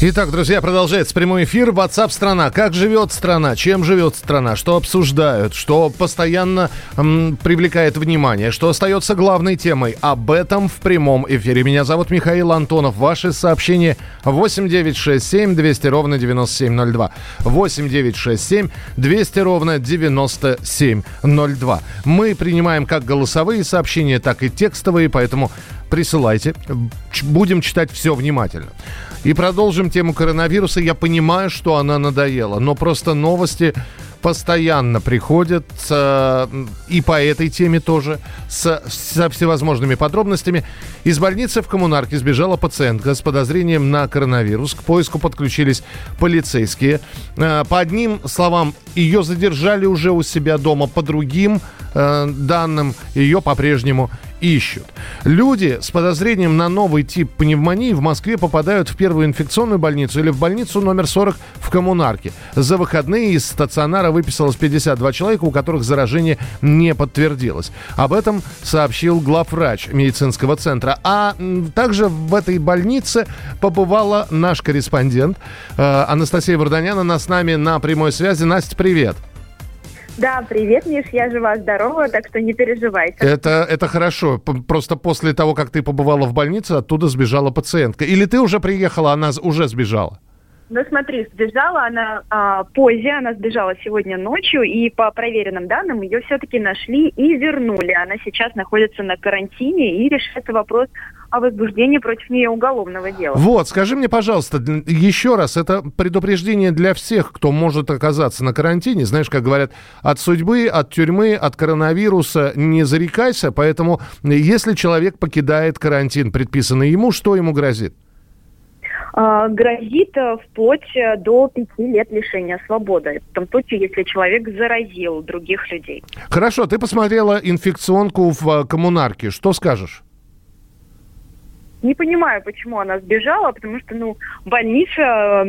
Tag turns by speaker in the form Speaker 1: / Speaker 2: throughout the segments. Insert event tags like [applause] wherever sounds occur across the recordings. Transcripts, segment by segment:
Speaker 1: Итак, друзья, продолжается прямой эфир. WhatsApp страна. Как живет страна? Чем живет страна? Что обсуждают? Что постоянно м, привлекает внимание? Что остается главной темой? Об этом в прямом эфире. Меня зовут Михаил Антонов. Ваши сообщения 8967 200 ровно 9702. 8967 200 ровно 9702. Мы принимаем как голосовые сообщения, так и текстовые, поэтому присылайте. Будем читать все внимательно. И продолжим тему коронавируса. Я понимаю, что она надоела, но просто новости постоянно приходят э, и по этой теме тоже с, со всевозможными подробностями. Из больницы в коммунарке сбежала пациентка с подозрением на коронавирус. К поиску подключились полицейские. Э, по одним словам, ее задержали уже у себя дома, по другим э, данным ее по-прежнему ищут. Люди с подозрением на новый тип пневмонии в Москве попадают в первую инфекционную больницу или в больницу номер 40 в коммунарке. За выходные из стационара выписалось 52 человека, у которых заражение не подтвердилось. Об этом сообщил главврач медицинского центра. А также в этой больнице побывала наш корреспондент э, Анастасия Варданян. Она с нами на прямой связи. Настя, привет.
Speaker 2: Да, привет, Миш, я жива-здорова, так что не переживайте.
Speaker 1: Это, это хорошо. Просто после того, как ты побывала в больнице, оттуда сбежала пациентка. Или ты уже приехала, она уже сбежала?
Speaker 2: Ну смотри, сбежала она а, позже, она сбежала сегодня ночью, и по проверенным данным ее все-таки нашли и вернули. Она сейчас находится на карантине и решается вопрос о возбуждении против нее уголовного дела.
Speaker 1: Вот, скажи мне, пожалуйста, еще раз, это предупреждение для всех, кто может оказаться на карантине. Знаешь, как говорят, от судьбы, от тюрьмы, от коронавируса не зарекайся. Поэтому, если человек покидает карантин, предписанный ему, что ему грозит?
Speaker 2: А, грозит э, вплоть э, до пяти лет лишения свободы. В том случае, если человек заразил других людей.
Speaker 1: Хорошо, ты посмотрела инфекционку в э, коммунарке. Что скажешь?
Speaker 2: Не понимаю, почему она сбежала, потому что, ну, больница,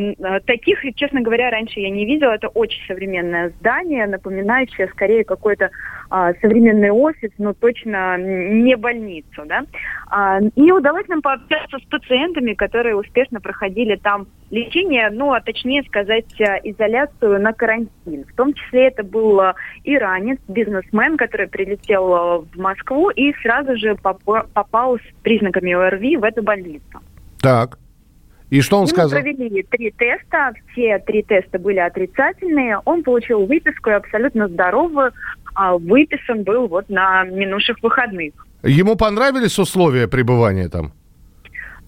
Speaker 2: таких, честно говоря, раньше я не видела. Это очень современное здание, напоминающее скорее какой-то а, современный офис, но точно не больницу, да. А, и удалось нам пообщаться с пациентами, которые успешно проходили там лечение, ну, а точнее сказать, э, изоляцию на карантин. В том числе это был э, иранец, бизнесмен, который прилетел э, в Москву и сразу же попал с признаками ОРВИ в эту больницу.
Speaker 1: Так. И что он Ему сказал?
Speaker 2: провели три теста, все три теста были отрицательные. Он получил выписку и абсолютно здоровую. А выписан был вот на минувших выходных.
Speaker 1: Ему понравились условия пребывания там?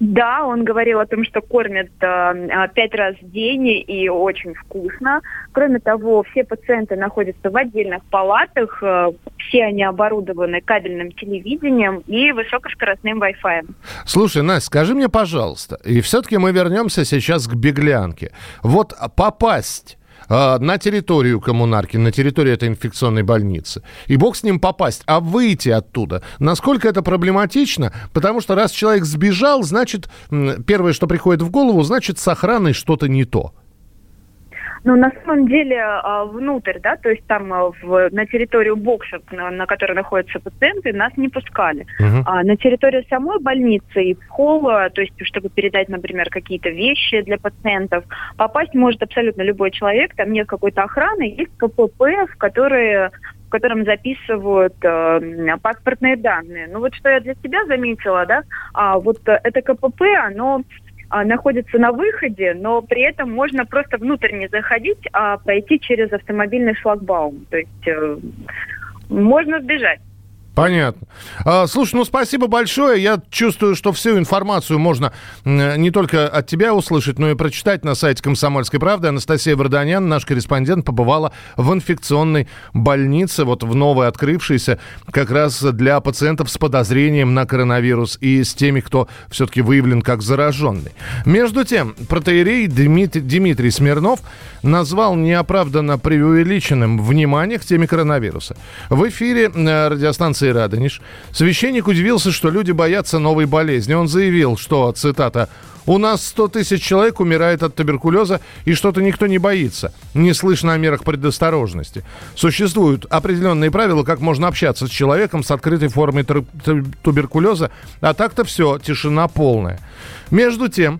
Speaker 2: Да, он говорил о том, что кормят э, пять раз в день и очень вкусно. Кроме того, все пациенты находятся в отдельных палатах, э, все они оборудованы кабельным телевидением и высокоскоростным Wi-Fi.
Speaker 1: Слушай, Настя, скажи мне, пожалуйста, и все-таки мы вернемся сейчас к беглянке. Вот попасть э, на территорию коммунарки, на территорию этой инфекционной больницы. И бог с ним попасть, а выйти оттуда. Насколько это проблематично? Потому что раз человек сбежал, значит, первое, что приходит в голову, значит, с охраной что-то не то.
Speaker 2: Ну, на самом деле, а, внутрь, да, то есть там а, в, на территорию бокса, на, на которой находятся пациенты, нас не пускали. Uh-huh. А на территорию самой больницы и в холл, то есть чтобы передать, например, какие-то вещи для пациентов, попасть может абсолютно любой человек, там нет какой-то охраны, есть КПП, в которые в котором записывают э, паспортные данные. Ну вот что я для себя заметила, да, а вот это КПП, оно а, находится на выходе, но при этом можно просто внутрь не заходить, а пройти через автомобильный шлагбаум. То есть э, можно сбежать.
Speaker 1: Понятно. А, слушай, ну спасибо большое. Я чувствую, что всю информацию можно не только от тебя услышать, но и прочитать на сайте «Комсомольской правды». Анастасия Варданян, наш корреспондент, побывала в инфекционной больнице, вот в новой открывшейся, как раз для пациентов с подозрением на коронавирус и с теми, кто все-таки выявлен как зараженный. Между тем, протеерей Дмитрий, Дмитрий Смирнов назвал неоправданно преувеличенным внимание к теме коронавируса. В эфире радиостанции больницы Радонеж, священник удивился, что люди боятся новой болезни. Он заявил, что, цитата, у нас 100 тысяч человек умирает от туберкулеза, и что-то никто не боится. Не слышно о мерах предосторожности. Существуют определенные правила, как можно общаться с человеком с открытой формой туберкулеза, а так-то все, тишина полная. Между тем,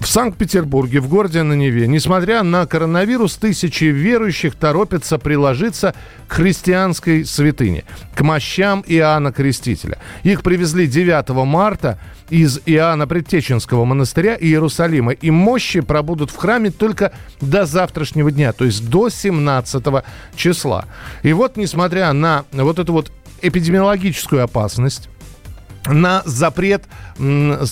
Speaker 1: в Санкт-Петербурге, в городе на Неве, несмотря на коронавирус, тысячи верующих торопятся приложиться к христианской святыне, к мощам Иоанна Крестителя. Их привезли 9 марта из Иоанна Предтеченского монастыря Иерусалима, и мощи пробудут в храме только до завтрашнего дня, то есть до 17 числа. И вот, несмотря на вот эту вот эпидемиологическую опасность, на запрет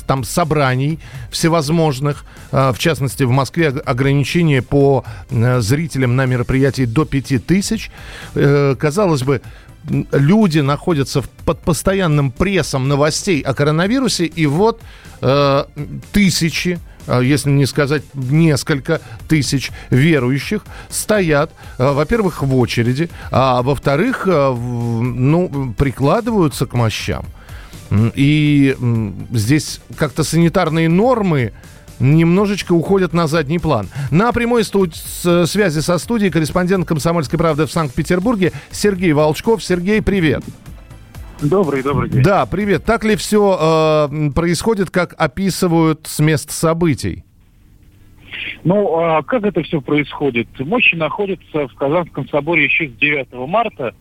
Speaker 1: там собраний всевозможных, а, в частности в Москве ограничения по зрителям на мероприятии до 5000. Э, казалось бы, люди находятся под постоянным прессом новостей о коронавирусе, и вот э, тысячи если не сказать несколько тысяч верующих, стоят, э, во-первых, в очереди, а во-вторых, ну, прикладываются к мощам. И здесь как-то санитарные нормы немножечко уходят на задний план. На прямой студ- связи со студией корреспондент «Комсомольской правды» в Санкт-Петербурге Сергей Волчков. Сергей, привет.
Speaker 3: Добрый, добрый день.
Speaker 1: Да, привет. Так ли все э, происходит, как описывают с мест событий?
Speaker 3: Ну, а как это все происходит? Мощи находятся в Казанском соборе еще с 9 марта.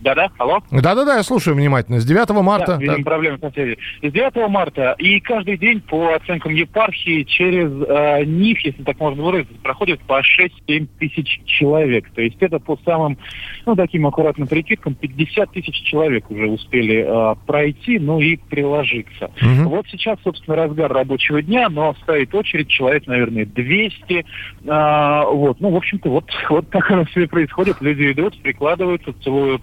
Speaker 3: Да-да, алло?
Speaker 1: Да-да-да, я слушаю внимательно. С 9 марта...
Speaker 3: Да, видимо, проблемы с связи. С 9 марта и каждый день по оценкам епархии через э, НИФ, если так можно выразиться, проходит по 6-7 тысяч человек. То есть это по самым, ну, таким аккуратным прикидкам, 50 тысяч человек уже успели э, пройти, ну и приложиться. Угу. Вот сейчас, собственно, разгар рабочего дня, но стоит очередь, человек, наверное, 200. Э, вот, ну, в общем-то, вот, [laughs] вот так оно все происходит. Люди идут, прикладываются, целуют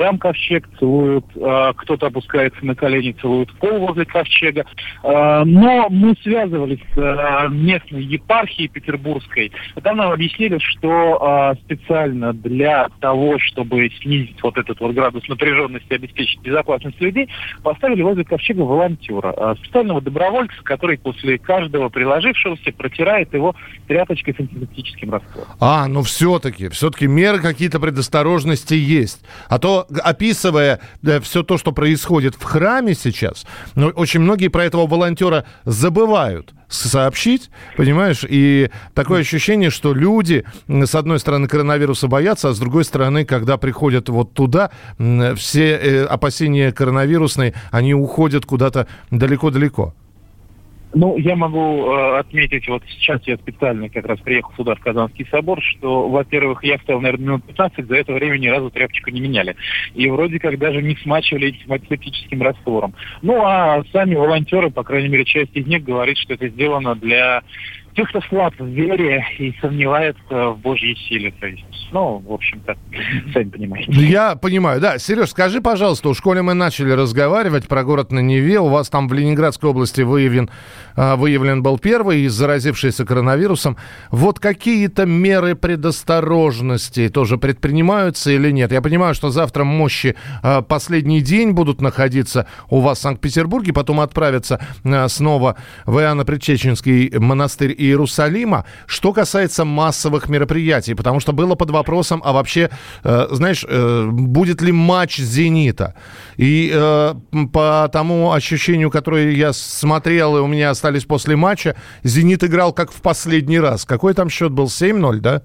Speaker 3: сам ковчег, целуют, э, кто-то опускается на колени, целует пол возле ковчега. Э, но мы связывались с э, местной епархией петербургской. Там нам объяснили, что э, специально для того, чтобы снизить вот этот вот градус напряженности, обеспечить безопасность людей, поставили возле ковчега волонтера, э, специального добровольца, который после каждого приложившегося протирает его тряпочкой с антисептическим раствором.
Speaker 1: А, ну все-таки, все-таки меры какие-то предосторожности есть. А то, описывая да, все то, что происходит в храме сейчас, ну, очень многие про этого волонтера забывают сообщить, понимаешь? И такое ощущение, что люди, с одной стороны, коронавируса боятся, а с другой стороны, когда приходят вот туда, все э, опасения коронавирусные, они уходят куда-то далеко-далеко.
Speaker 3: Ну, я могу э, отметить, вот сейчас я специально как раз приехал сюда, в Казанский собор, что, во-первых, я стоял, наверное, минут 15, за это время ни разу тряпочку не меняли. И вроде как даже не смачивали этим антисептическим раствором. Ну, а сами волонтеры, по крайней мере, часть из них говорит, что это сделано для тех, кто слаб в вере и сомневается в Божьей силе. То есть, ну, в общем-то, сами понимаете.
Speaker 1: Я понимаю, да. Сереж, скажи, пожалуйста, у школе мы начали разговаривать про город на Неве. У вас там в Ленинградской области выявлен, а, выявлен был первый заразившийся коронавирусом. Вот какие-то меры предосторожности тоже предпринимаются или нет? Я понимаю, что завтра мощи а, последний день будут находиться у вас в Санкт-Петербурге, потом отправятся а, снова в Иоанно-Предчеченский монастырь Иерусалима. Что касается массовых мероприятий, потому что было под вопросом, а вообще, э, знаешь, э, будет ли матч «Зенита»? И э, по тому ощущению, которое я смотрел, и у меня остались после матча, «Зенит» играл как в последний раз. Какой там счет был? 7-0, да?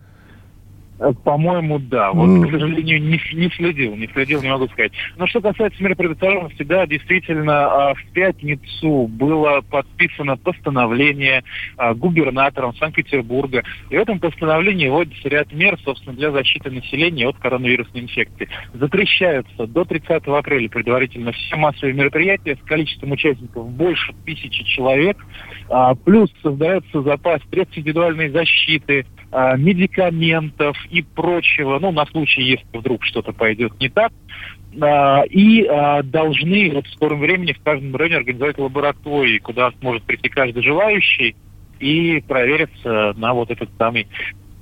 Speaker 3: Э, по-моему, да. Вот, mm. к сожалению, не, не следил, не следил, не могу сказать. Но что касается меры предосторожности, да, действительно, а, в пятницу было подписано постановление а, губернатором Санкт-Петербурга. И в этом постановлении вводится ряд мер, собственно, для защиты населения от коронавирусной инфекции. Запрещаются до 30 апреля предварительно все массовые мероприятия с количеством участников больше тысячи человек. А, плюс создается запас средств индивидуальной защиты, а, медикаментов и прочего, ну, на случай, если вдруг что-то пойдет не так. А, и а, должны вот в скором времени в каждом районе организовать лаборатории, куда сможет прийти каждый желающий и провериться на вот этот самый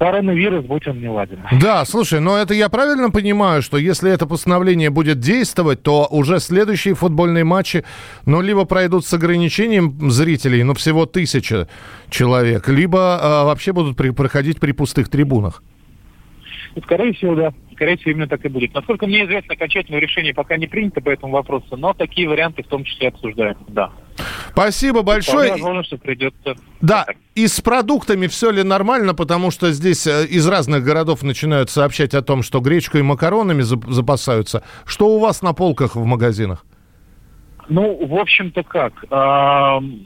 Speaker 3: коронавирус, будь он не ладен.
Speaker 1: Да, слушай, но это я правильно понимаю, что если это постановление будет действовать, то уже следующие футбольные матчи, ну, либо пройдут с ограничением зрителей, ну, всего тысяча человек, либо а, вообще будут при, проходить при пустых трибунах.
Speaker 3: Скорее всего, да. Скорее всего, именно так и будет. Насколько мне известно, окончательное решение пока не принято по этому вопросу, но такие варианты в том числе обсуждаются, да.
Speaker 1: Спасибо большое.
Speaker 3: возможно, что придется...
Speaker 1: Да, и с продуктами все ли нормально, потому что здесь э, из разных городов начинают сообщать о том, что гречкой и макаронами запасаются. Что у вас на полках в магазинах?
Speaker 3: Ну, в общем-то как.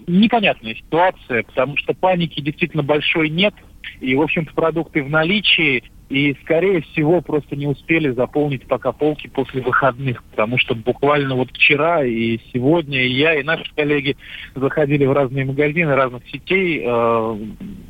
Speaker 3: Непонятная ситуация, потому что паники действительно большой нет. И, в общем-то, продукты в наличии. И, скорее всего, просто не успели заполнить пока полки после выходных, потому что буквально вот вчера и сегодня и я, и наши коллеги заходили в разные магазины разных сетей. Э,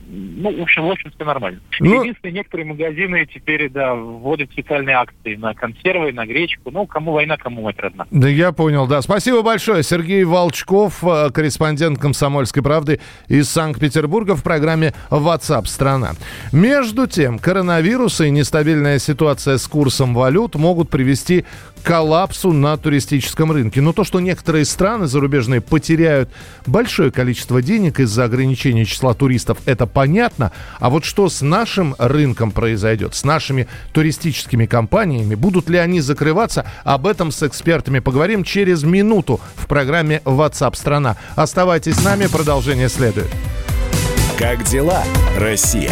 Speaker 3: ну, в общем, в общем, все нормально. Ну... Единственное, некоторые магазины теперь, да, вводят специальные акции на консервы, на гречку. Ну, кому война, кому мать родна.
Speaker 1: Да, я понял, да. Спасибо большое. Сергей Волчков, э, корреспондент «Комсомольской правды» из Санкт-Петербурга в программе WhatsApp страна». Между тем, коронавирус коронавируса и нестабильная ситуация с курсом валют могут привести к коллапсу на туристическом рынке. Но то, что некоторые страны зарубежные потеряют большое количество денег из-за ограничения числа туристов, это понятно. А вот что с нашим рынком произойдет, с нашими туристическими компаниями, будут ли они закрываться, об этом с экспертами поговорим через минуту в программе WhatsApp страна. Оставайтесь с нами, продолжение следует.
Speaker 4: Как дела, Россия?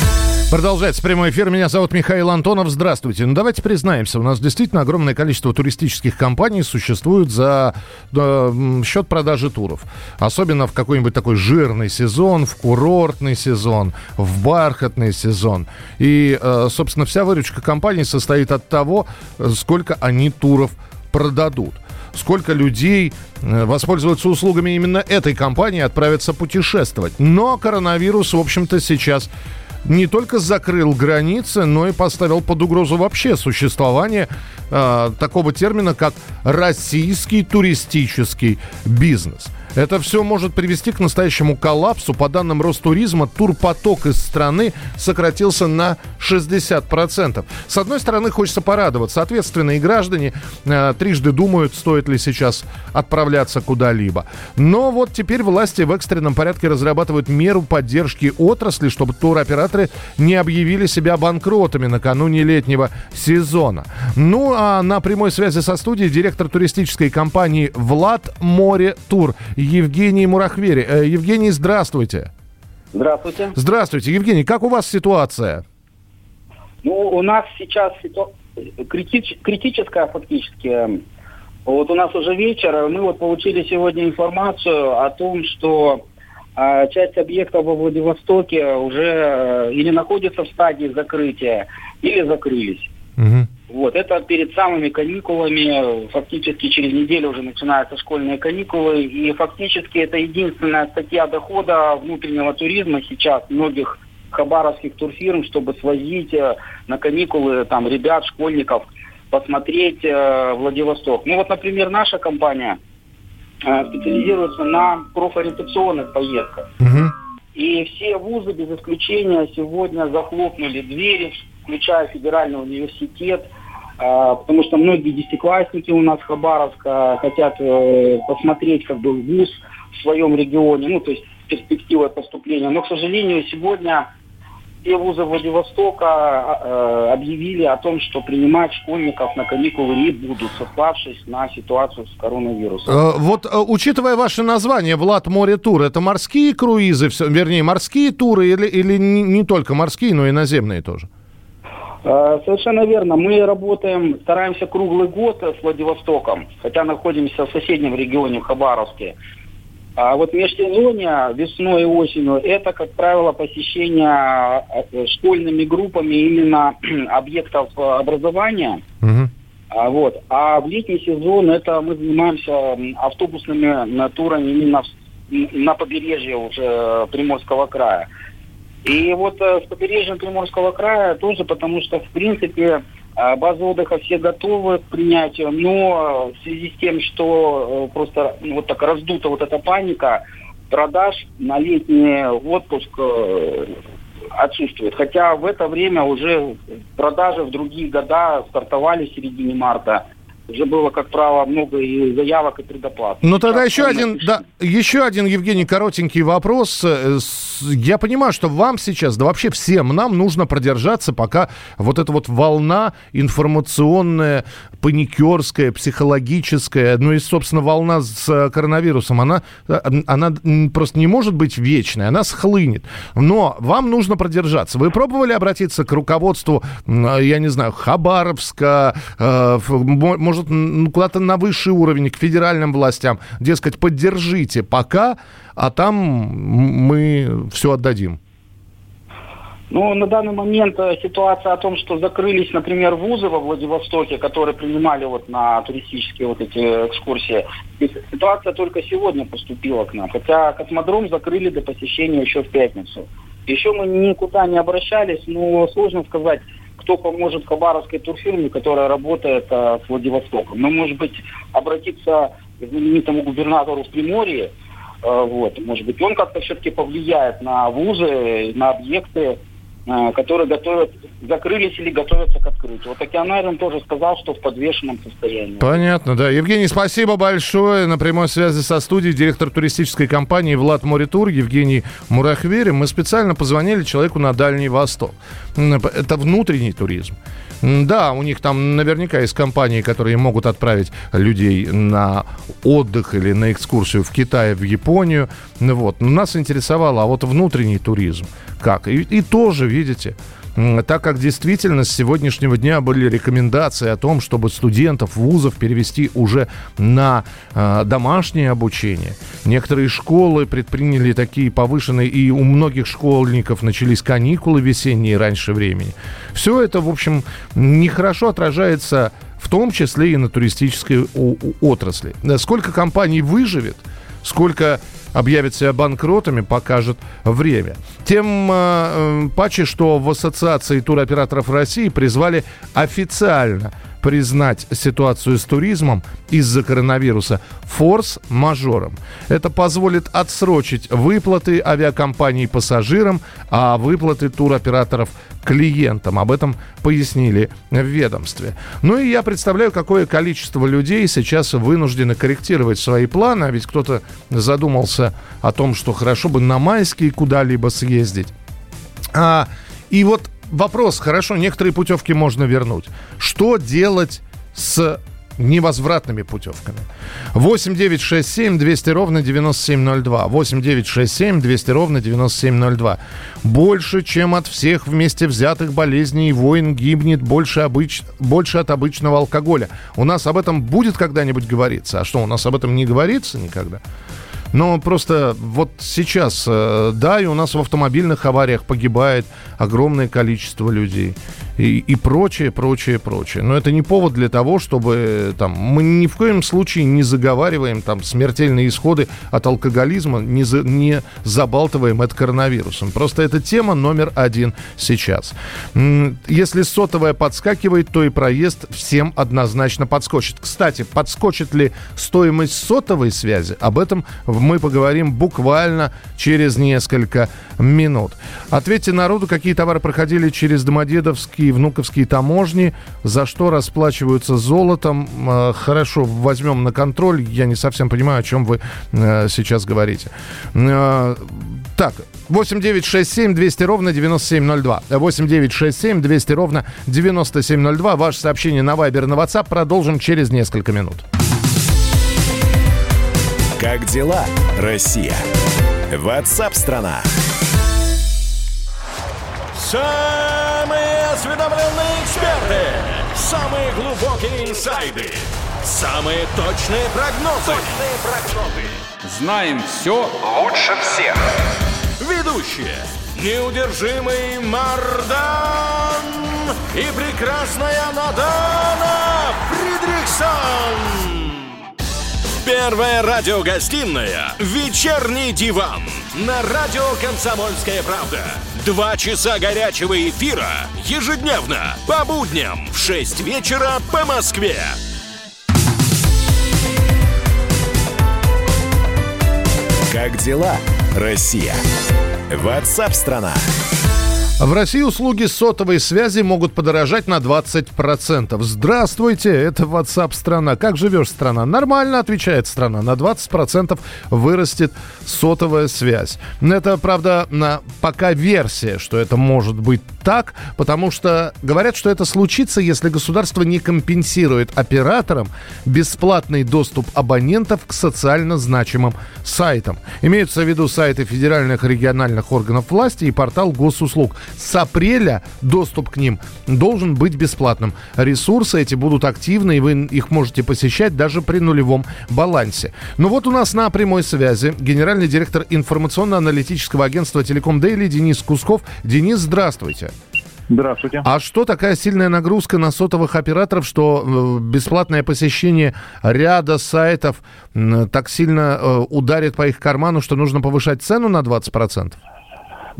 Speaker 1: Продолжается прямой эфир. Меня зовут Михаил Антонов. Здравствуйте. Ну, давайте признаемся, у нас действительно огромное количество туристических компаний существует за э, счет продажи туров. Особенно в какой-нибудь такой жирный сезон, в курортный сезон, в бархатный сезон. И, э, собственно, вся выручка компании состоит от того, сколько они туров продадут сколько людей э, воспользуются услугами именно этой компании и отправятся путешествовать. Но коронавирус, в общем-то, сейчас не только закрыл границы, но и поставил под угрозу вообще существование э, такого термина, как российский туристический бизнес – это все может привести к настоящему коллапсу. По данным Ростуризма, турпоток из страны сократился на 60%. С одной стороны, хочется порадоваться. Ответственные граждане э, трижды думают, стоит ли сейчас отправляться куда-либо. Но вот теперь власти в экстренном порядке разрабатывают меру поддержки отрасли, чтобы туроператоры не объявили себя банкротами накануне летнего сезона. Ну а на прямой связи со студией директор туристической компании «Влад Море Тур» Евгений Мурахвери. Э, Евгений, здравствуйте.
Speaker 5: Здравствуйте.
Speaker 1: Здравствуйте. Евгений, как у вас ситуация?
Speaker 5: Ну, у нас сейчас ситу... критич... критическая фактически. Вот у нас уже вечер, мы вот получили сегодня информацию о том, что э, часть объектов во Владивостоке уже э, или находится в стадии закрытия, или закрылись. Угу. Вот, это перед самыми каникулами, фактически через неделю уже начинаются школьные каникулы, и фактически это единственная статья дохода внутреннего туризма сейчас многих хабаровских турфирм, чтобы свозить э, на каникулы там ребят, школьников, посмотреть э, Владивосток. Ну вот, например, наша компания э, специализируется на профориентационных поездках. Угу. И все вузы без исключения сегодня захлопнули двери, включая федеральный университет, потому что многие десятиклассники у нас Хабаровска хотят э, посмотреть как бы вуз в своем регионе, ну, то есть перспективы поступления. Но, к сожалению, сегодня все вузы Владивостока э, объявили о том, что принимать школьников на каникулы не будут, сославшись на ситуацию с коронавирусом.
Speaker 1: Э, вот, учитывая ваше название, Влад Море Тур, это морские круизы, вернее, морские туры или, или не только морские, но и наземные тоже?
Speaker 5: Э, Совершенно верно. Мы работаем, стараемся круглый год с Владивостоком, хотя находимся в соседнем регионе, в Хабаровске. А вот межсезонье, весной и осенью, это, как правило, посещение э, школьными группами именно [clears throat] объектов э, образования.
Speaker 1: Мгм.
Speaker 5: А, вот. а в летний сезон это мы занимаемся автобусными турами именно на побережье уже Приморского края. И вот э, с побережьем Приморского края тоже, потому что, в принципе, э, базы отдыха все готовы к принятию, но в связи с тем, что э, просто ну, вот так раздута вот эта паника, продаж на летний отпуск э, отсутствует. Хотя в это время уже продажи в другие года стартовали в середине марта. Уже было, как правило, много и заявок, и предоплат.
Speaker 1: Ну тогда еще один, да, еще один, Евгений, коротенький вопрос. Э, Я понимаю, что вам сейчас, да вообще всем нам нужно продержаться, пока вот эта вот волна информационная, паникерская, психологическая, ну и, собственно, волна с э, коронавирусом, она, э, она просто не может быть вечной, она схлынет. Но вам нужно продержаться. Вы пробовали обратиться к руководству, я не знаю, Хабаровска, э, в- мо- может, куда-то на высший уровень, к федеральным властям, дескать, поддержите пока, а там мы все отдадим.
Speaker 5: Ну, на данный момент э, ситуация о том, что закрылись, например, вузы во Владивостоке, которые принимали вот на туристические вот эти экскурсии. Ситуация только сегодня поступила к нам. Хотя космодром закрыли до посещения еще в пятницу. Еще мы никуда не обращались, но сложно сказать, кто поможет хабаровской турфирме, которая работает э, с Владивостоком. Ну, может быть, обратиться к знаменитому губернатору в Приморье, э, вот, может быть, он как-то все-таки повлияет на вузы, на объекты, которые готовят, закрылись или готовятся к открытию. Вот Океанарин тоже сказал, что в подвешенном состоянии.
Speaker 1: Понятно, да. Евгений, спасибо большое. На прямой связи со студией директор туристической компании «Влад Моритур» Евгений Мурахверин. Мы специально позвонили человеку на Дальний Восток. Это внутренний туризм. Да, у них там наверняка есть компании, которые могут отправить людей на отдых или на экскурсию в Китай, в Японию. Ну Вот. Но нас интересовало, а вот внутренний туризм как? И, и тоже, видите, так как действительно с сегодняшнего дня были рекомендации о том, чтобы студентов вузов перевести уже на э, домашнее обучение. Некоторые школы предприняли такие повышенные, и у многих школьников начались каникулы весенние раньше времени. Все это, в общем, нехорошо отражается в том числе и на туристической отрасли. Да, Сколько компаний выживет, сколько объявят себя банкротами, покажет время. Тем э, э, паче, что в Ассоциации туроператоров России призвали официально признать ситуацию с туризмом из-за коронавируса форс-мажором. Это позволит отсрочить выплаты авиакомпаний пассажирам, а выплаты туроператоров клиентам. Об этом пояснили в ведомстве. Ну и я представляю, какое количество людей сейчас вынуждены корректировать свои планы, а ведь кто-то задумался о том, что хорошо бы на майские куда-либо съездить. А, и вот вопрос, хорошо, некоторые путевки можно вернуть. Что делать с невозвратными путевками. 8 9 6 7 200 ровно 9702. 8 9 6 7 200 ровно 9702. Больше, чем от всех вместе взятых болезней и войн гибнет больше, обыч... больше от обычного алкоголя. У нас об этом будет когда-нибудь говориться? А что, у нас об этом не говорится никогда? Но просто вот сейчас, э, да, и у нас в автомобильных авариях погибает огромное количество людей. И, и прочее, прочее, прочее. Но это не повод для того, чтобы э, там... Мы ни в коем случае не заговариваем там смертельные исходы от алкоголизма, не, за- не забалтываем это коронавирусом. Просто это тема номер один сейчас. Если сотовая подскакивает, то и проезд всем однозначно подскочит. Кстати, подскочит ли стоимость сотовой связи? Об этом мы поговорим буквально через несколько минут. Ответьте народу, какие товары проходили через и Внуковские таможни, за что расплачиваются золотом. Э, хорошо, возьмем на контроль. Я не совсем понимаю, о чем вы э, сейчас говорите. Э, так, 8 9 6 7 200 ровно 9702. 8 9 6 7 200 ровно 9702. Ваше сообщение на Viber на WhatsApp продолжим через несколько минут.
Speaker 4: Как дела, Россия? Ватсап-страна!
Speaker 6: Самые осведомленные эксперты! Самые глубокие инсайды! Самые точные прогнозы! Точные прогнозы!
Speaker 7: Знаем все лучше всех!
Speaker 6: Ведущие! Неудержимый Мардан и прекрасная Надана Фридрихсон! Первая радиогостинная «Вечерний диван» на радио «Комсомольская правда». Два часа горячего эфира ежедневно по будням в 6 вечера по Москве.
Speaker 4: Как дела, Россия? Ватсап-страна!
Speaker 1: В России услуги сотовой связи могут подорожать на 20%. Здравствуйте, это WhatsApp страна. Как живешь, страна? Нормально, отвечает страна. На 20% вырастет сотовая связь. Это, правда, на пока версия, что это может быть так, потому что говорят, что это случится, если государство не компенсирует операторам бесплатный доступ абонентов к социально значимым сайтам. Имеются в виду сайты федеральных региональных органов власти и портал госуслуг с апреля доступ к ним должен быть бесплатным. Ресурсы эти будут активны, и вы их можете посещать даже при нулевом балансе. Но вот у нас на прямой связи генеральный директор информационно-аналитического агентства «Телеком Дейли» Денис Кусков. Денис, здравствуйте.
Speaker 8: Здравствуйте.
Speaker 1: А что такая сильная нагрузка на сотовых операторов, что э, бесплатное посещение ряда сайтов так сильно э, ударит по их карману, что нужно повышать цену на 20%?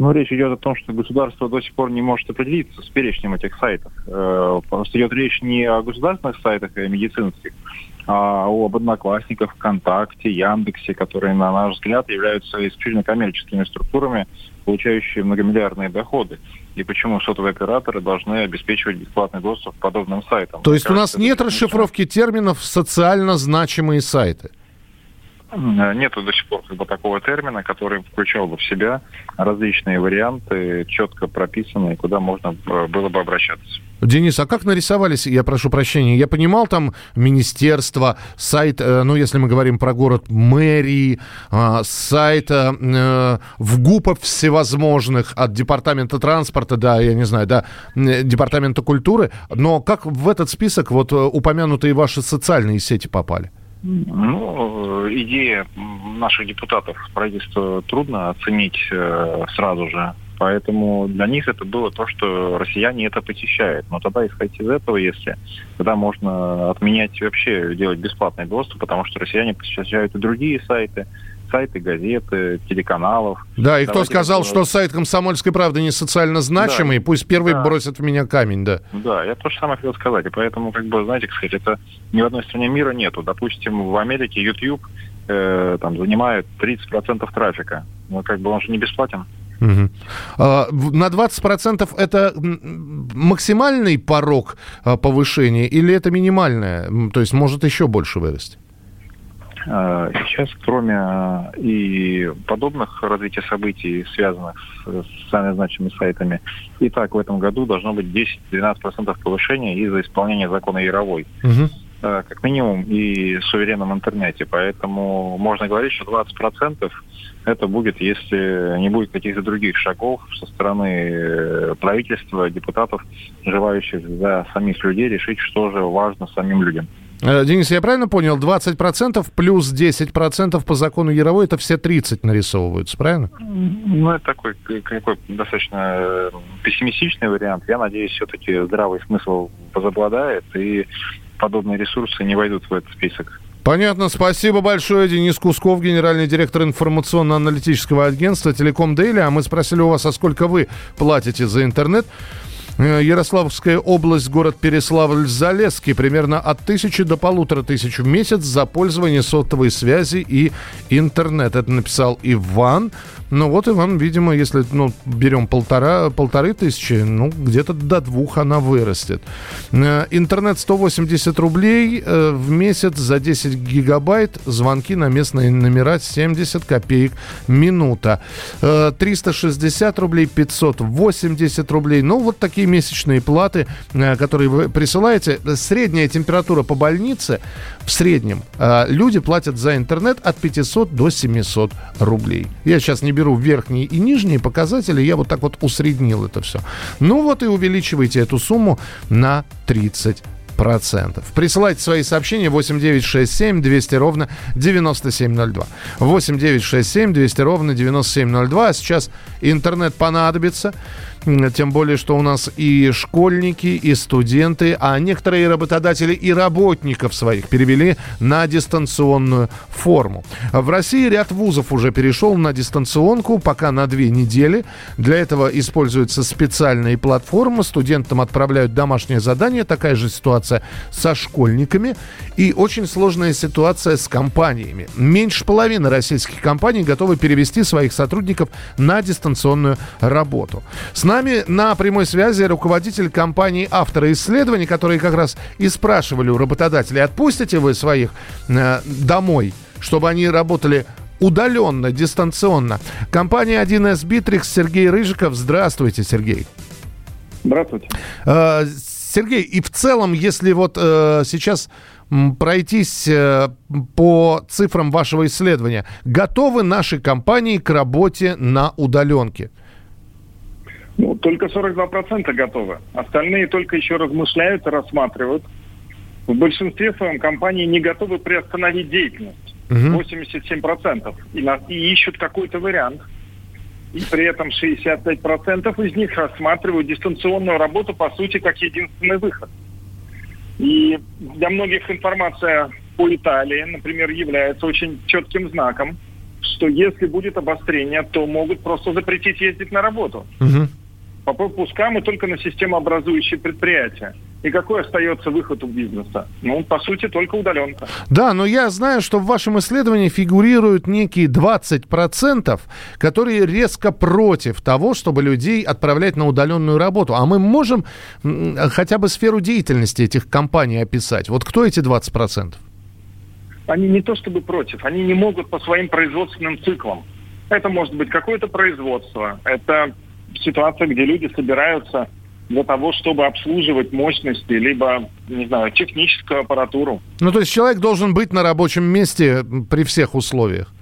Speaker 8: Ну, речь идет о том, что государство до сих пор не может определиться с перечнем этих сайтов. Э, просто идет речь не о государственных сайтах, а о медицинских, а об Одноклассниках, ВКонтакте, Яндексе, которые, на наш взгляд, являются исключительно коммерческими структурами, получающие многомиллиардные доходы. И почему сотовые операторы должны обеспечивать бесплатный доступ к подобным сайтам?
Speaker 1: То есть у нас нет расшифровки терминов «социально значимые сайты»?
Speaker 8: Э, нету до сих пор как бы, такого термина, который включал бы в себя различные варианты, четко прописанные, куда можно э, было бы обращаться.
Speaker 1: Денис, а как нарисовались, я прошу прощения, я понимал там министерство, сайт, э, ну, если мы говорим про город мэрии, сайт в ГУПов всевозможных, от департамента транспорта, да, я не знаю, да, департамента культуры, но как в этот список вот упомянутые ваши социальные сети попали?
Speaker 8: Ну, идея наших депутатов правительству трудно оценить э, сразу же. Поэтому для них это было то, что россияне это посещают. Но тогда исходить из этого, если тогда можно отменять вообще делать бесплатный доступ, потому что россияне посещают и другие сайты, сайты, газеты, телеканалов.
Speaker 1: Да, и кто сказал, что сайт «Комсомольской правды» не социально значимый, да, пусть первый да. бросит в меня камень, да.
Speaker 8: Да, я то же самое хотел сказать. И поэтому, как бы, знаете, сказать, это ни в одной стране мира нету. Допустим, в Америке YouTube э, там занимает 30% трафика. Ну, как бы он же не бесплатен.
Speaker 1: Угу. А, на 20% это максимальный порог а, повышения или это минимальное? То есть может еще больше вырасти?
Speaker 8: А, сейчас, кроме а, и подобных развития событий, связанных с социально значимыми сайтами, и так в этом году должно быть 10-12% повышения из-за исполнения закона Яровой. Угу. Как минимум и в суверенном интернете. Поэтому можно говорить, что 20% это будет, если не будет каких-то других шагов со стороны э, правительства, депутатов, желающих за самих людей решить, что же важно самим людям.
Speaker 1: Э, Денис, я правильно понял, 20% плюс 10% по закону Яровой, это все 30 нарисовываются, правильно?
Speaker 8: Ну, это такой, какой достаточно э, пессимистичный вариант. Я надеюсь, все-таки здравый смысл возобладает, и подобные ресурсы не войдут в этот список.
Speaker 1: Понятно. Спасибо большое. Денис Кусков, генеральный директор информационно-аналитического агентства «Телеком Дейли». А мы спросили у вас, а сколько вы платите за интернет? Э, Ярославская область, город Переславль-Залесский. Примерно от тысячи до полутора тысяч в месяц за пользование сотовой связи и интернет. Это написал Иван. Ну вот Иван, видимо, если ну, берем полтора, полторы тысячи, ну где-то до двух она вырастет. Э, Интернет 180 рублей э, в месяц за 10 гигабайт. Звонки на местные номера 70 копеек минута. Э, 360 рублей, 580 рублей. Ну вот такие месячные платы, э, которые вы присылаете. Средняя температура по больнице в среднем э, люди платят за интернет от 500 до 700 рублей. Я сейчас не беру верхние и нижние показатели, я вот так вот усреднил это все. Ну вот и увеличивайте эту сумму на 30 процентов. Присылайте свои сообщения 8967 200 ровно 9702. 8967 200 ровно 9702. А сейчас интернет понадобится. Тем более, что у нас и школьники, и студенты, а некоторые работодатели и работников своих перевели на дистанционную форму. В России ряд вузов уже перешел на дистанционку, пока на две недели. Для этого используются специальные платформы. Студентам отправляют домашнее задание. Такая же ситуация со школьниками. И очень сложная ситуация с компаниями. Меньше половины российских компаний готовы перевести своих сотрудников на дистанционную работу. С нами на прямой связи руководитель компании «Авторы исследований», которые как раз и спрашивали у работодателей, отпустите вы своих э, домой, чтобы они работали удаленно, дистанционно. Компания 1С Битрикс, Сергей Рыжиков. Здравствуйте, Сергей.
Speaker 9: Здравствуйте.
Speaker 1: Э, Сергей, и в целом, если вот э, сейчас пройтись э, по цифрам вашего исследования, готовы наши компании к работе на удаленке?
Speaker 9: Ну, только 42% готовы. Остальные только еще размышляют и рассматривают. В большинстве своем компании не готовы приостановить деятельность. 87%. И, на- и ищут какой-то вариант. И при этом 65% из них рассматривают дистанционную работу, по сути, как единственный выход. И для многих информация по Италии, например, является очень четким знаком, что если будет обострение, то могут просто запретить ездить на работу. По пропускам и только на системообразующие предприятия. И какой остается выход у бизнеса? Ну, по сути, только удаленка.
Speaker 1: Да, но я знаю, что в вашем исследовании фигурируют некие 20%, которые резко против того, чтобы людей отправлять на удаленную работу. А мы можем хотя бы сферу деятельности этих компаний описать? Вот кто эти 20%?
Speaker 9: Они не то чтобы против, они не могут по своим производственным циклам. Это может быть какое-то производство, это ситуация, где люди собираются для того, чтобы обслуживать мощности, либо, не знаю, техническую аппаратуру.
Speaker 1: Ну, то есть человек должен быть на рабочем месте при всех условиях.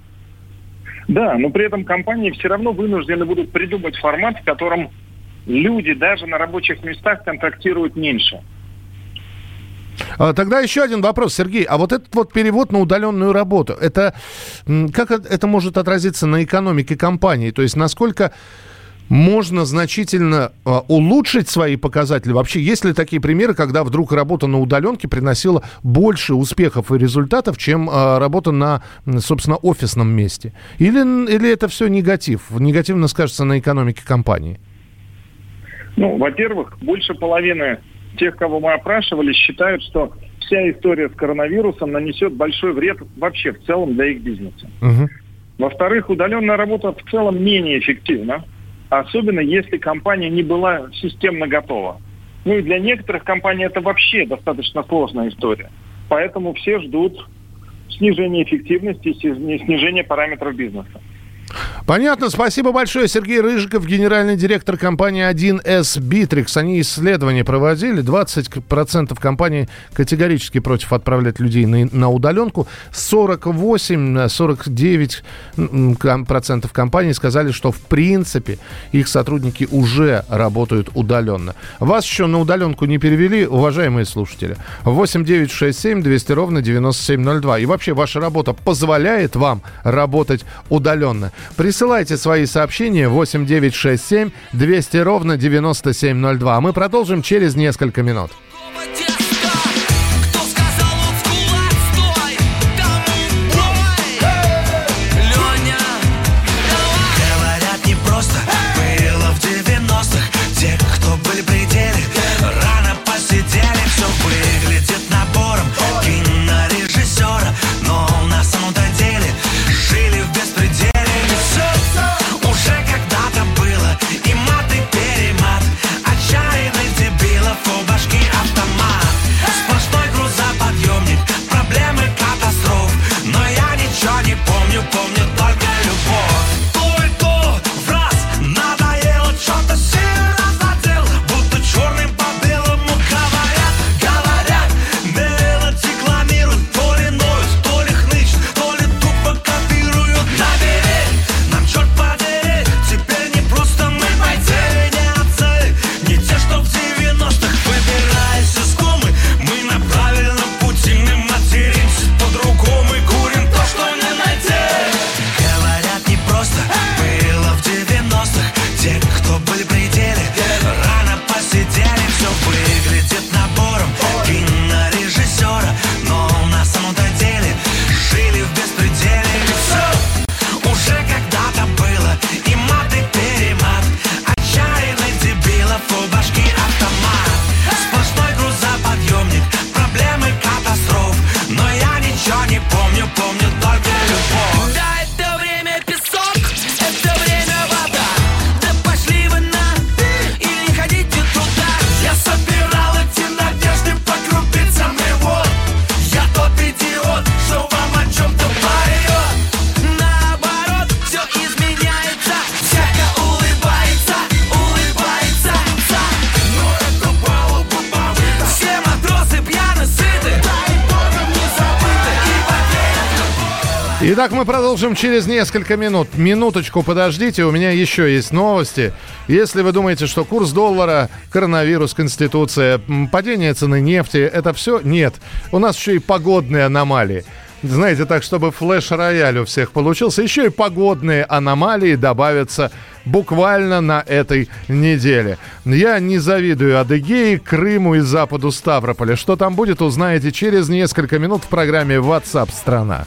Speaker 9: Да, но при этом компании все равно вынуждены будут придумать формат, в котором люди даже на рабочих местах контактируют меньше.
Speaker 1: А, Тогда еще один вопрос, Сергей. А вот этот вот перевод на удаленную работу, это как это может отразиться на экономике компании? То есть насколько можно значительно а, улучшить свои показатели? Вообще, есть ли такие примеры, когда вдруг работа на удаленке приносила больше успехов и результатов, чем а, работа на, собственно, офисном месте? Или, или это все негатив? Негативно скажется на экономике компании?
Speaker 9: Ну, во-первых, больше половины тех, кого мы опрашивали, считают, что вся история с коронавирусом нанесет большой вред вообще в целом для их бизнеса. Во-вторых, удаленная работа в целом менее эффективна, особенно если компания не была системно готова. Ну и для некоторых компаний это вообще достаточно сложная история. Поэтому все ждут снижения эффективности снижения параметров бизнеса.
Speaker 1: Понятно, спасибо большое. Сергей Рыжиков, генеральный директор компании 1С Битрикс. Они исследования проводили. 20% компаний категорически против отправлять людей на, на удаленку. 48-49% м, ком- процентов компаний сказали, что в принципе их сотрудники уже работают удаленно. Вас еще на удаленку не перевели, уважаемые слушатели? 8 9 6 7 200 ровно 9702. И вообще, ваша работа позволяет вам работать удаленно? Присылайте свои сообщения 8 9 6 7 200 ровно 9702. А Мы продолжим через несколько минут. Итак, мы продолжим через несколько минут. Минуточку подождите, у меня еще есть новости. Если вы думаете, что курс доллара, коронавирус, конституция, падение цены нефти, это все, нет. У нас еще и погодные аномалии. Знаете, так, чтобы флеш-рояль у всех получился, еще и погодные аномалии добавятся буквально на этой неделе. Я не завидую Адыгее, Крыму и Западу Ставрополя. Что там будет, узнаете через несколько минут в программе WhatsApp страна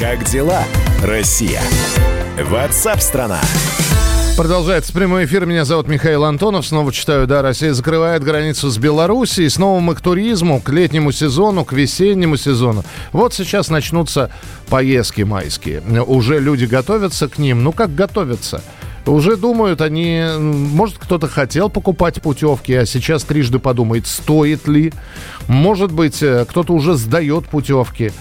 Speaker 4: Как дела, Россия? Ватсап-страна!
Speaker 1: Продолжается прямой эфир. Меня зовут Михаил Антонов. Снова читаю, да, Россия закрывает границу с Белоруссией. Снова мы к туризму, к летнему сезону, к весеннему сезону. Вот сейчас начнутся поездки майские. Уже люди готовятся к ним. Ну, как готовятся? Уже думают они, может, кто-то хотел покупать путевки, а сейчас трижды подумает, стоит ли. Может быть, э, кто-то уже сдает путевки.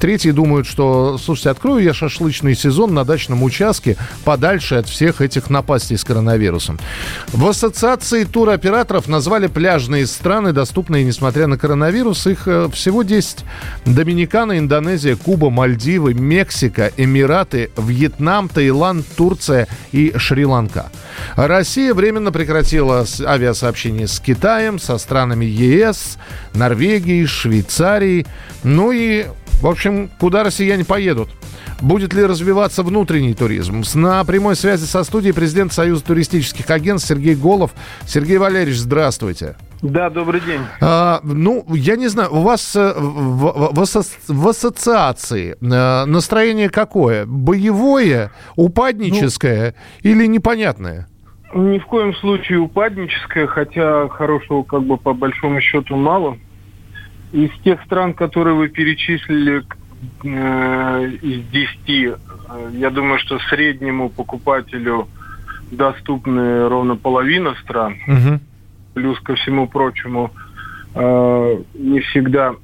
Speaker 1: Третьи думают, что, слушайте, открою я шашлычный сезон на дачном участке подальше от всех этих напастей с коронавирусом. В ассоциации туроператоров назвали пляжные страны, доступные несмотря на коронавирус. Их э, всего 10. Доминикана, Индонезия, Куба, Мальдивы, Мексика, Эмираты, Вьетнам, Таиланд, Турция и Шри-Ланка. Россия временно прекратила авиасообщение с Китаем, со странами ЕС, Норвегией, Швейцарией. Ну и в общем, куда россияне поедут? Будет ли развиваться внутренний туризм? На прямой связи со студией президент Союза туристических агентств Сергей Голов. Сергей Валерьевич, здравствуйте.
Speaker 10: Да, добрый день.
Speaker 1: А, ну, я не знаю, у вас э, в, в, в ассоциации э, настроение какое? Боевое, упадническое ну, или непонятное?
Speaker 10: Ни в коем случае упадническое, хотя хорошего как бы по большому счету мало. Из тех стран, которые вы перечислили, э, из 10, э, я думаю, что среднему покупателю доступны ровно половина стран. Угу. Плюс ко всему прочему, э, не всегда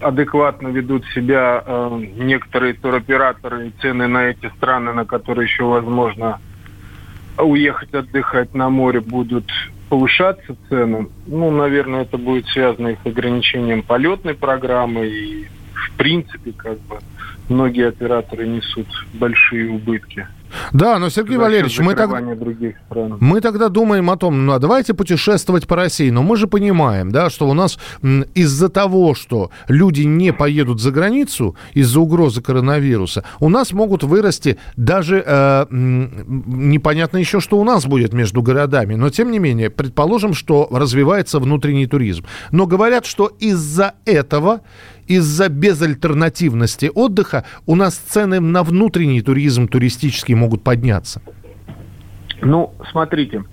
Speaker 10: адекватно ведут себя э, некоторые туроператоры и цены на эти страны, на которые еще возможно уехать отдыхать на море, будут повышаться цены. Ну, наверное, это будет связано и с ограничением полетной программы, и в принципе, как бы, многие операторы несут большие убытки.
Speaker 1: Да, но, Сергей Валерьевич, мы, так... мы тогда думаем о том, ну, а давайте путешествовать по России. Но мы же понимаем, да, что у нас из-за того, что люди не поедут за границу из-за угрозы коронавируса, у нас могут вырасти даже э, непонятно еще, что у нас будет между городами. Но, тем не менее, предположим, что развивается внутренний туризм. Но говорят, что из-за этого из-за безальтернативности отдыха у нас цены на внутренний туризм туристический могут подняться?
Speaker 10: Ну, смотрите,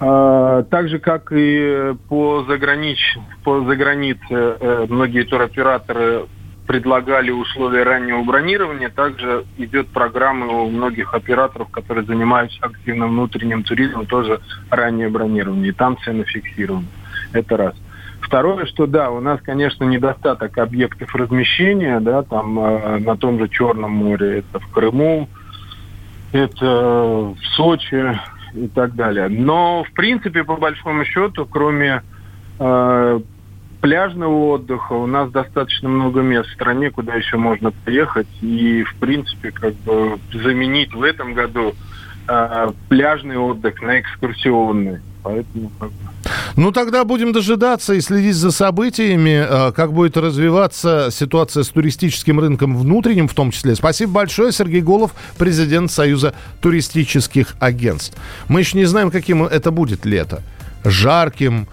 Speaker 10: а, так же, как и по, загранич... по загранице э, многие туроператоры предлагали условия раннего бронирования, также идет программа у многих операторов, которые занимаются активным внутренним туризмом, тоже раннее бронирование. И там цены фиксированы. Это раз. Второе, что да, у нас, конечно, недостаток объектов размещения, да, там э, на том же Черном море, это в Крыму, это в Сочи и так далее. Но, в принципе, по большому счету, кроме э, пляжного отдыха, у нас достаточно много мест в стране, куда еще можно поехать. И, в принципе, как бы заменить в этом году э, пляжный отдых на экскурсионный. Поэтому как бы
Speaker 1: ну, тогда будем дожидаться и следить за событиями, э, как будет развиваться ситуация с туристическим рынком внутренним в том числе. Спасибо большое. Сергей Голов, президент Союза туристических агентств. Мы еще не знаем, каким это будет лето. Жарким,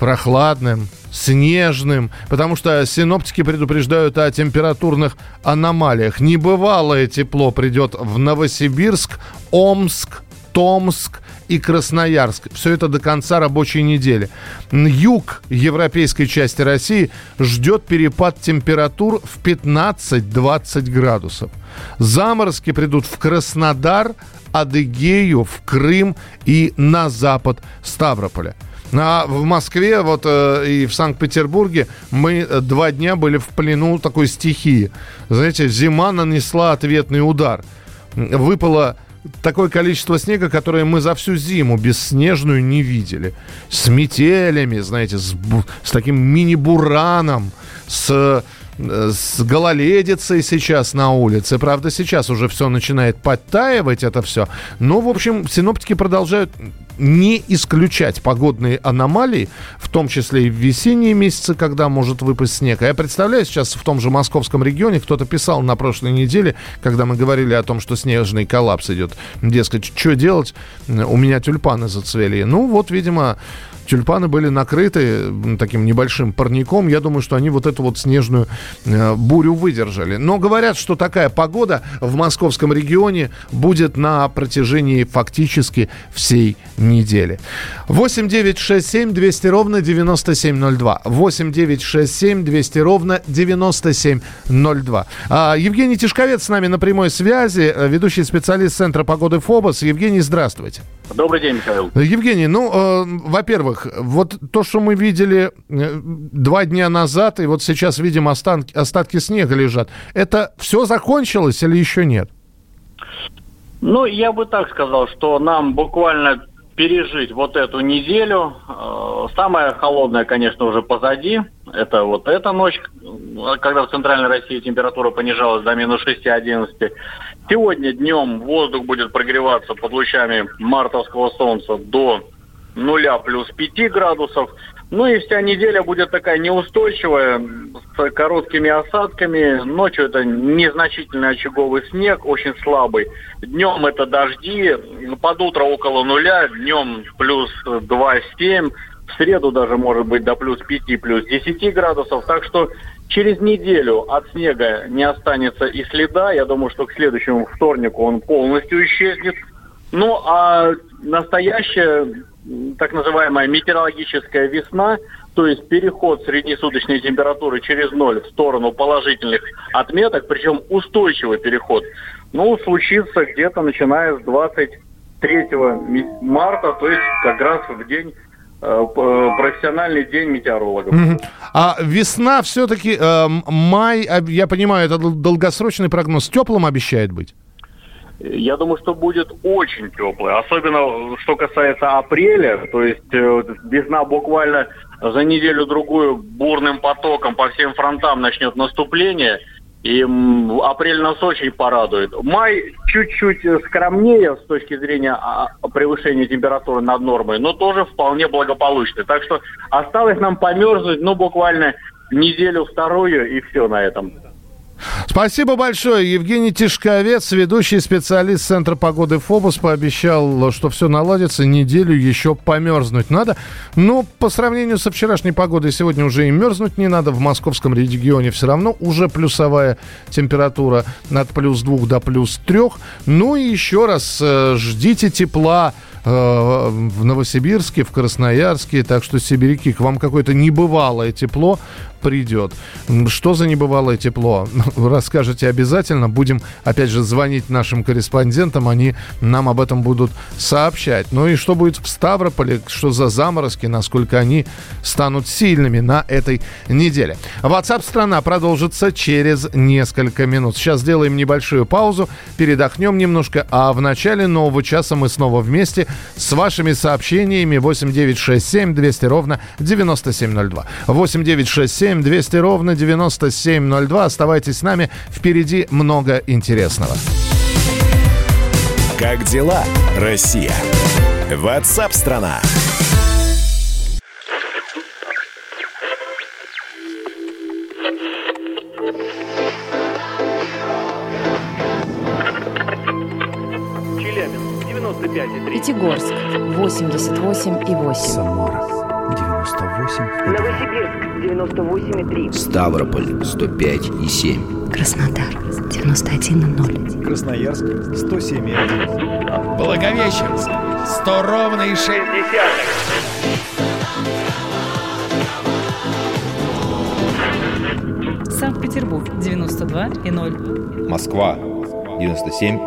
Speaker 1: прохладным, снежным, потому что синоптики предупреждают о температурных аномалиях. Небывалое тепло придет в Новосибирск, Омск, Томск и Красноярск. Все это до конца рабочей недели. Юг европейской части России ждет перепад температур в 15-20 градусов. Заморозки придут в Краснодар, Адыгею, в Крым и на запад Ставрополя. А в Москве вот э, и в Санкт-Петербурге мы э, два дня были в плену такой стихии. Знаете, зима нанесла ответный удар. Выпало такое количество снега, которое мы за всю зиму бесснежную не видели. С метелями, знаете, с, с таким мини-бураном, с с гололедицей сейчас на улице. Правда, сейчас уже все начинает подтаивать, это все. Но, в общем, синоптики продолжают не исключать погодные аномалии, в том числе и в весенние месяцы, когда может выпасть снег. А я представляю, сейчас в том же московском регионе кто-то писал на прошлой неделе, когда мы говорили о том, что снежный коллапс идет. Дескать, что делать? У меня тюльпаны зацвели. Ну, вот, видимо, тюльпаны были накрыты таким небольшим парником. Я думаю, что они вот эту вот снежную э, бурю выдержали. Но говорят, что такая погода в московском регионе будет на протяжении фактически всей недели. 8 9 6 7 200 ровно 9702. 8 9 6 7 200 ровно 9702. А, Евгений Тишковец с нами на прямой связи, э, ведущий специалист Центра погоды ФОБОС. Евгений, здравствуйте.
Speaker 11: Добрый день, Михаил.
Speaker 1: Евгений, ну, э, во-первых, вот то, что мы видели э, два дня назад, и вот сейчас видим останки, остатки снега лежат, это все закончилось или еще нет?
Speaker 11: Ну, я бы так сказал, что нам буквально пережить вот эту неделю. Э, самая холодная, конечно, уже позади. Это вот эта ночь, когда в Центральной России температура понижалась до минус 6-11. Сегодня днем воздух будет прогреваться под лучами мартовского солнца до нуля плюс 5 градусов. Ну и вся неделя будет такая неустойчивая, с короткими осадками. Ночью это незначительный очаговый снег, очень слабый. Днем это дожди, под утро около нуля, днем плюс 2,7. В среду даже может быть до плюс 5, плюс 10 градусов. Так что через неделю от снега не останется и следа. Я думаю, что к следующему вторнику он полностью исчезнет. Ну а настоящая так называемая метеорологическая весна, то есть переход среднесуточной температуры через ноль в сторону положительных отметок, причем устойчивый переход, ну, случится где-то начиная с 23 марта, то есть как раз в день э, профессиональный день метеорологов.
Speaker 1: А весна все-таки, э, май, я понимаю, это долгосрочный прогноз, теплым обещает быть?
Speaker 11: Я думаю, что будет очень теплый. Особенно, что касается апреля. То есть э, весна буквально за неделю-другую бурным потоком по всем фронтам начнет наступление. И апрель нас очень порадует. Май чуть-чуть скромнее с точки зрения а, превышения температуры над нормой, но тоже вполне благополучный. Так что осталось нам померзнуть, ну, буквально неделю-вторую, и все на этом.
Speaker 1: Спасибо большое. Евгений Тишковец, ведущий специалист Центра погоды ФОБУС, пообещал, что все наладится, неделю еще померзнуть надо. Но по сравнению со вчерашней погодой сегодня уже и мерзнуть не надо. В московском регионе все равно уже плюсовая температура от плюс 2 до плюс 3. Ну и еще раз э, ждите тепла э, в Новосибирске, в Красноярске. Так что, сибиряки, к вам какое-то небывалое тепло придет. Что за небывалое тепло? [laughs] Расскажете обязательно. Будем, опять же, звонить нашим корреспондентам. Они нам об этом будут сообщать. Ну и что будет в Ставрополе? Что за заморозки? Насколько они станут сильными на этой неделе? WhatsApp страна продолжится через несколько минут. Сейчас сделаем небольшую паузу, передохнем немножко, а в начале нового часа мы снова вместе с вашими сообщениями 8967 200 ровно 9702. 8967 8 200 ровно 9702. Оставайтесь с нами. Впереди много интересного.
Speaker 4: Как дела, Россия? Ватсап-страна!
Speaker 12: Челябинск, 95,3. Пятигорск, 88,8.
Speaker 13: Самара, 98.
Speaker 12: Новосибирск 98,3.
Speaker 13: Ставрополь 105 и 7. Краснодар 91,0.
Speaker 14: Красноярск 107,1.
Speaker 15: Благовещенск 100 ровно и 6
Speaker 16: Санкт-Петербург 92 и 0.
Speaker 17: Москва 97